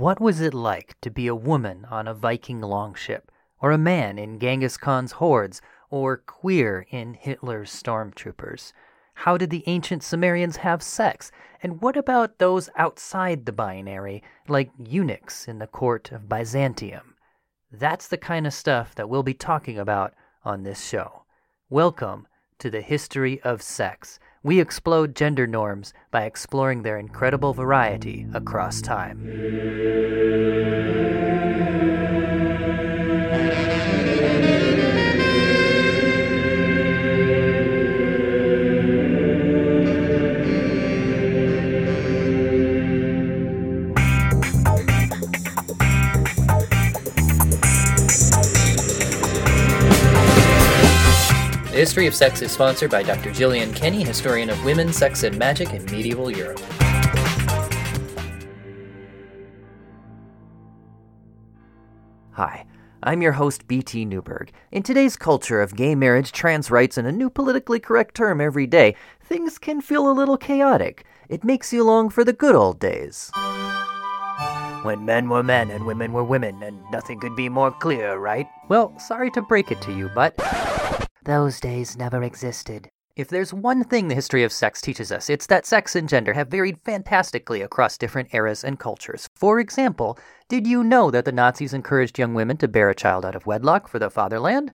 What was it like to be a woman on a Viking longship, or a man in Genghis Khan's hordes, or queer in Hitler's stormtroopers? How did the ancient Sumerians have sex? And what about those outside the binary, like eunuchs in the court of Byzantium? That's the kind of stuff that we'll be talking about on this show. Welcome to the history of sex. We explode gender norms by exploring their incredible variety across time. History of Sex is sponsored by Dr. Gillian Kenny, historian of women, sex, and magic in medieval Europe. Hi, I'm your host, BT Newberg. In today's culture of gay marriage, trans rights, and a new politically correct term every day, things can feel a little chaotic. It makes you long for the good old days. When men were men and women were women, and nothing could be more clear, right? Well, sorry to break it to you, but those days never existed. If there's one thing the history of sex teaches us, it's that sex and gender have varied fantastically across different eras and cultures. For example, did you know that the Nazis encouraged young women to bear a child out of wedlock for the fatherland?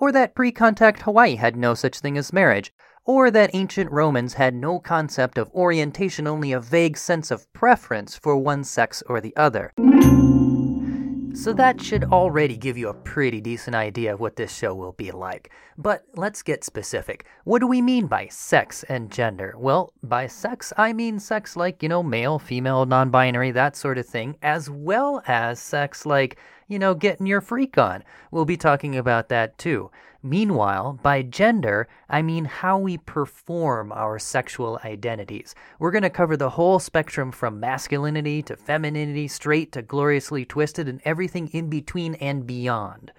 Or that pre contact Hawaii had no such thing as marriage? Or that ancient Romans had no concept of orientation, only a vague sense of preference for one sex or the other? So that should already give you a pretty decent idea of what this show will be like. But let's get specific. What do we mean by sex and gender? Well, by sex, I mean sex like, you know, male, female, non binary, that sort of thing, as well as sex like, you know, getting your freak on. We'll be talking about that too. Meanwhile, by gender, I mean how we perform our sexual identities. We're going to cover the whole spectrum from masculinity to femininity, straight to gloriously twisted, and everything in between and beyond.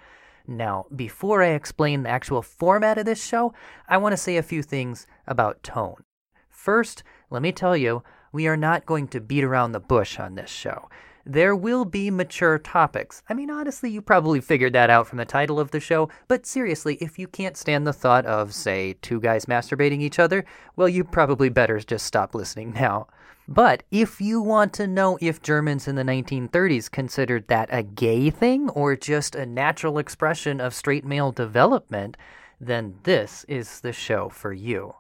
Now, before I explain the actual format of this show, I want to say a few things about tone. First, let me tell you, we are not going to beat around the bush on this show there will be mature topics. I mean, honestly, you probably figured that out from the title of the show, but seriously, if you can't stand the thought of, say, two guys masturbating each other, well, you probably better just stop listening now. But if you want to know if Germans in the 1930s considered that a gay thing or just a natural expression of straight male development, then this is the show for you.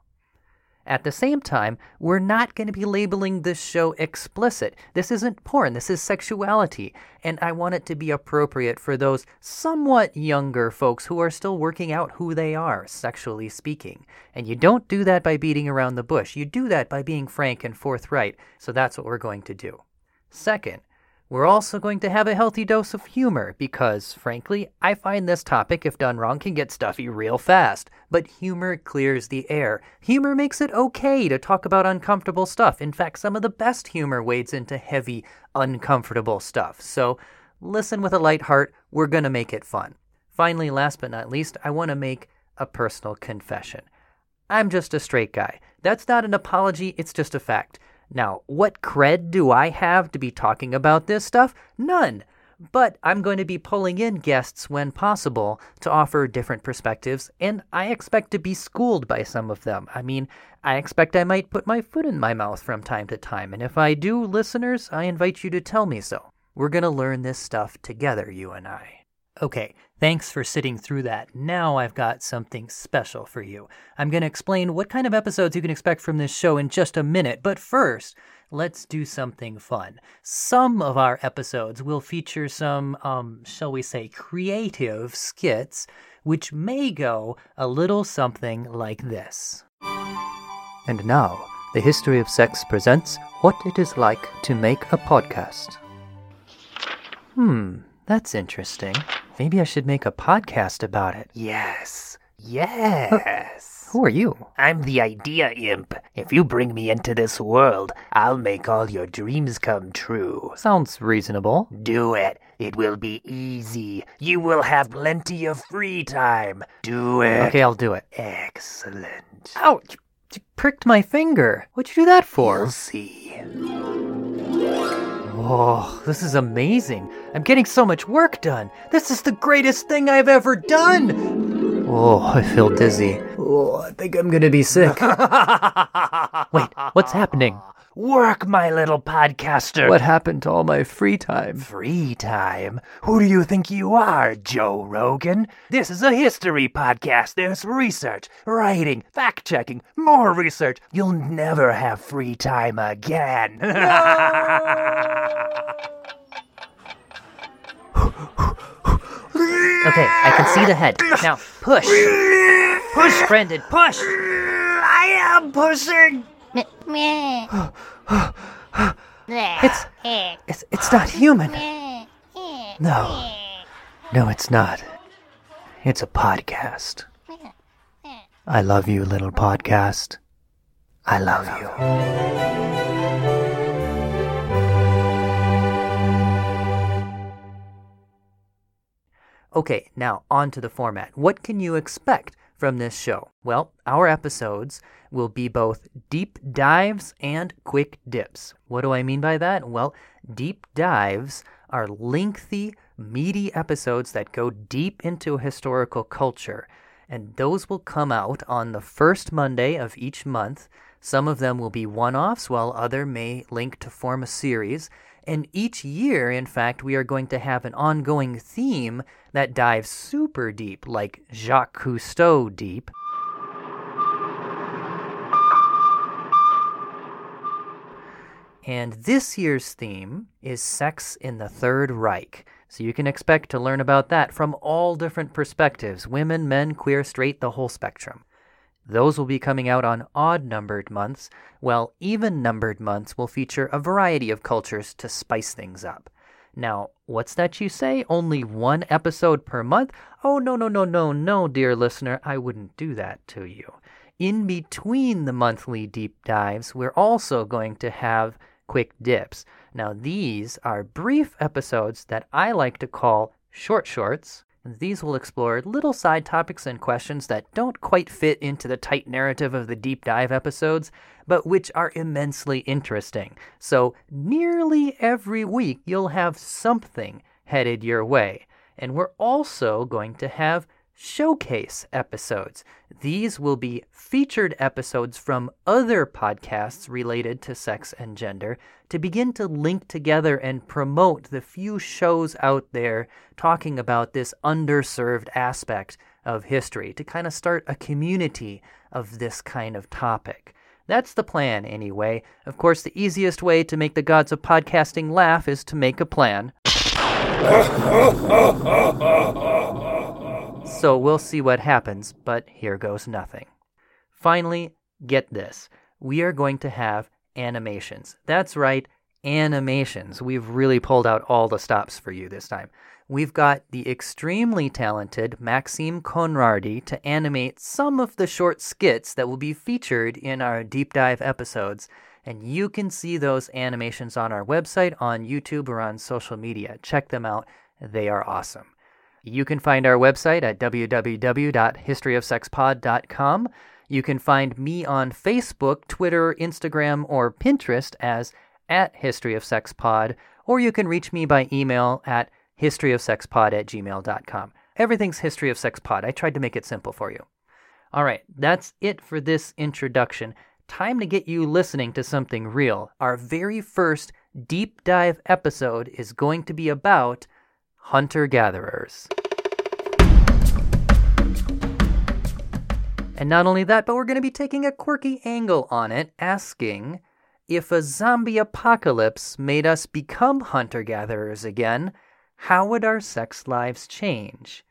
At the same time, we're not going to be labeling this show explicit. This isn't porn, this is sexuality. And I want it to be appropriate for those somewhat younger folks who are still working out who they are, sexually speaking. And you don't do that by beating around the bush, you do that by being frank and forthright. So that's what we're going to do. Second, we're also going to have a healthy dose of humor because, frankly, I find this topic, if done wrong, can get stuffy real fast. But humor clears the air. Humor makes it okay to talk about uncomfortable stuff. In fact, some of the best humor wades into heavy, uncomfortable stuff. So listen with a light heart. We're going to make it fun. Finally, last but not least, I want to make a personal confession. I'm just a straight guy. That's not an apology, it's just a fact. Now, what cred do I have to be talking about this stuff? None. But I'm going to be pulling in guests when possible to offer different perspectives, and I expect to be schooled by some of them. I mean, I expect I might put my foot in my mouth from time to time, and if I do, listeners, I invite you to tell me so. We're going to learn this stuff together, you and I. Okay, thanks for sitting through that. Now I've got something special for you. I'm going to explain what kind of episodes you can expect from this show in just a minute, but first, let's do something fun. Some of our episodes will feature some, um, shall we say, creative skits, which may go a little something like this. And now, the History of Sex presents What It Is Like to Make a Podcast. Hmm, that's interesting. Maybe I should make a podcast about it. Yes. Yes. Who are you? I'm the idea imp. If you bring me into this world, I'll make all your dreams come true. Sounds reasonable. Do it. It will be easy. You will have plenty of free time. Do it. Okay, I'll do it. Excellent. Ow! You, you pricked my finger. What'd you do that for? You'll see. Oh, this is amazing. I'm getting so much work done. This is the greatest thing I've ever done. Oh, I feel dizzy. Oh, I think I'm gonna be sick. Wait, what's happening? Work, my little podcaster. What happened to all my free time? Free time? Who do you think you are, Joe Rogan? This is a history podcast. There's research, writing, fact checking, more research. You'll never have free time again. Okay, I can see the head. Now, push. Push, Brendan, push! I am pushing. It's, it's, it's not human. No. No, it's not. It's a podcast. I love you, little podcast. I love you. Okay, now on to the format. What can you expect from this show? Well, our episodes will be both deep dives and quick dips. What do I mean by that? Well, deep dives are lengthy, meaty episodes that go deep into historical culture. And those will come out on the first Monday of each month. Some of them will be one offs, while other may link to form a series. And each year, in fact, we are going to have an ongoing theme that dives super deep, like Jacques Cousteau deep. And this year's theme is Sex in the Third Reich. So you can expect to learn about that from all different perspectives women, men, queer, straight, the whole spectrum. Those will be coming out on odd numbered months, while even numbered months will feature a variety of cultures to spice things up. Now, what's that you say? Only one episode per month? Oh, no, no, no, no, no, dear listener, I wouldn't do that to you. In between the monthly deep dives, we're also going to have quick dips. Now, these are brief episodes that I like to call short shorts. These will explore little side topics and questions that don't quite fit into the tight narrative of the deep dive episodes, but which are immensely interesting. So, nearly every week, you'll have something headed your way. And we're also going to have showcase episodes. These will be featured episodes from other podcasts related to sex and gender to begin to link together and promote the few shows out there talking about this underserved aspect of history, to kind of start a community of this kind of topic. That's the plan, anyway. Of course, the easiest way to make the gods of podcasting laugh is to make a plan. So we'll see what happens, but here goes nothing. Finally, get this. We are going to have animations. That's right, animations. We've really pulled out all the stops for you this time. We've got the extremely talented Maxime Conradi to animate some of the short skits that will be featured in our deep dive episodes. And you can see those animations on our website, on YouTube, or on social media. Check them out, they are awesome. You can find our website at www.historyofsexpod.com. You can find me on Facebook, Twitter, Instagram, or Pinterest as at historyofsexpod, or you can reach me by email at historyofsexpod at gmail.com. Everything's History of Sex Pod. I tried to make it simple for you. All right, that's it for this introduction. Time to get you listening to something real. Our very first deep dive episode is going to be about hunter gatherers. And not only that, but we're going to be taking a quirky angle on it, asking if a zombie apocalypse made us become hunter gatherers again, how would our sex lives change?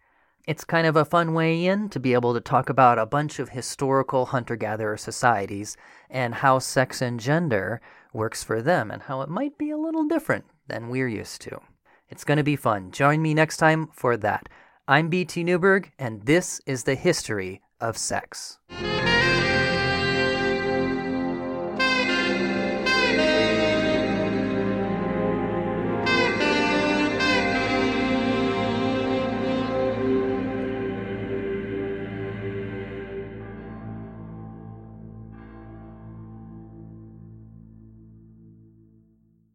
It's kind of a fun way in to be able to talk about a bunch of historical hunter gatherer societies and how sex and gender works for them and how it might be a little different than we're used to. It's going to be fun. Join me next time for that. I'm BT Newberg, and this is the history of sex.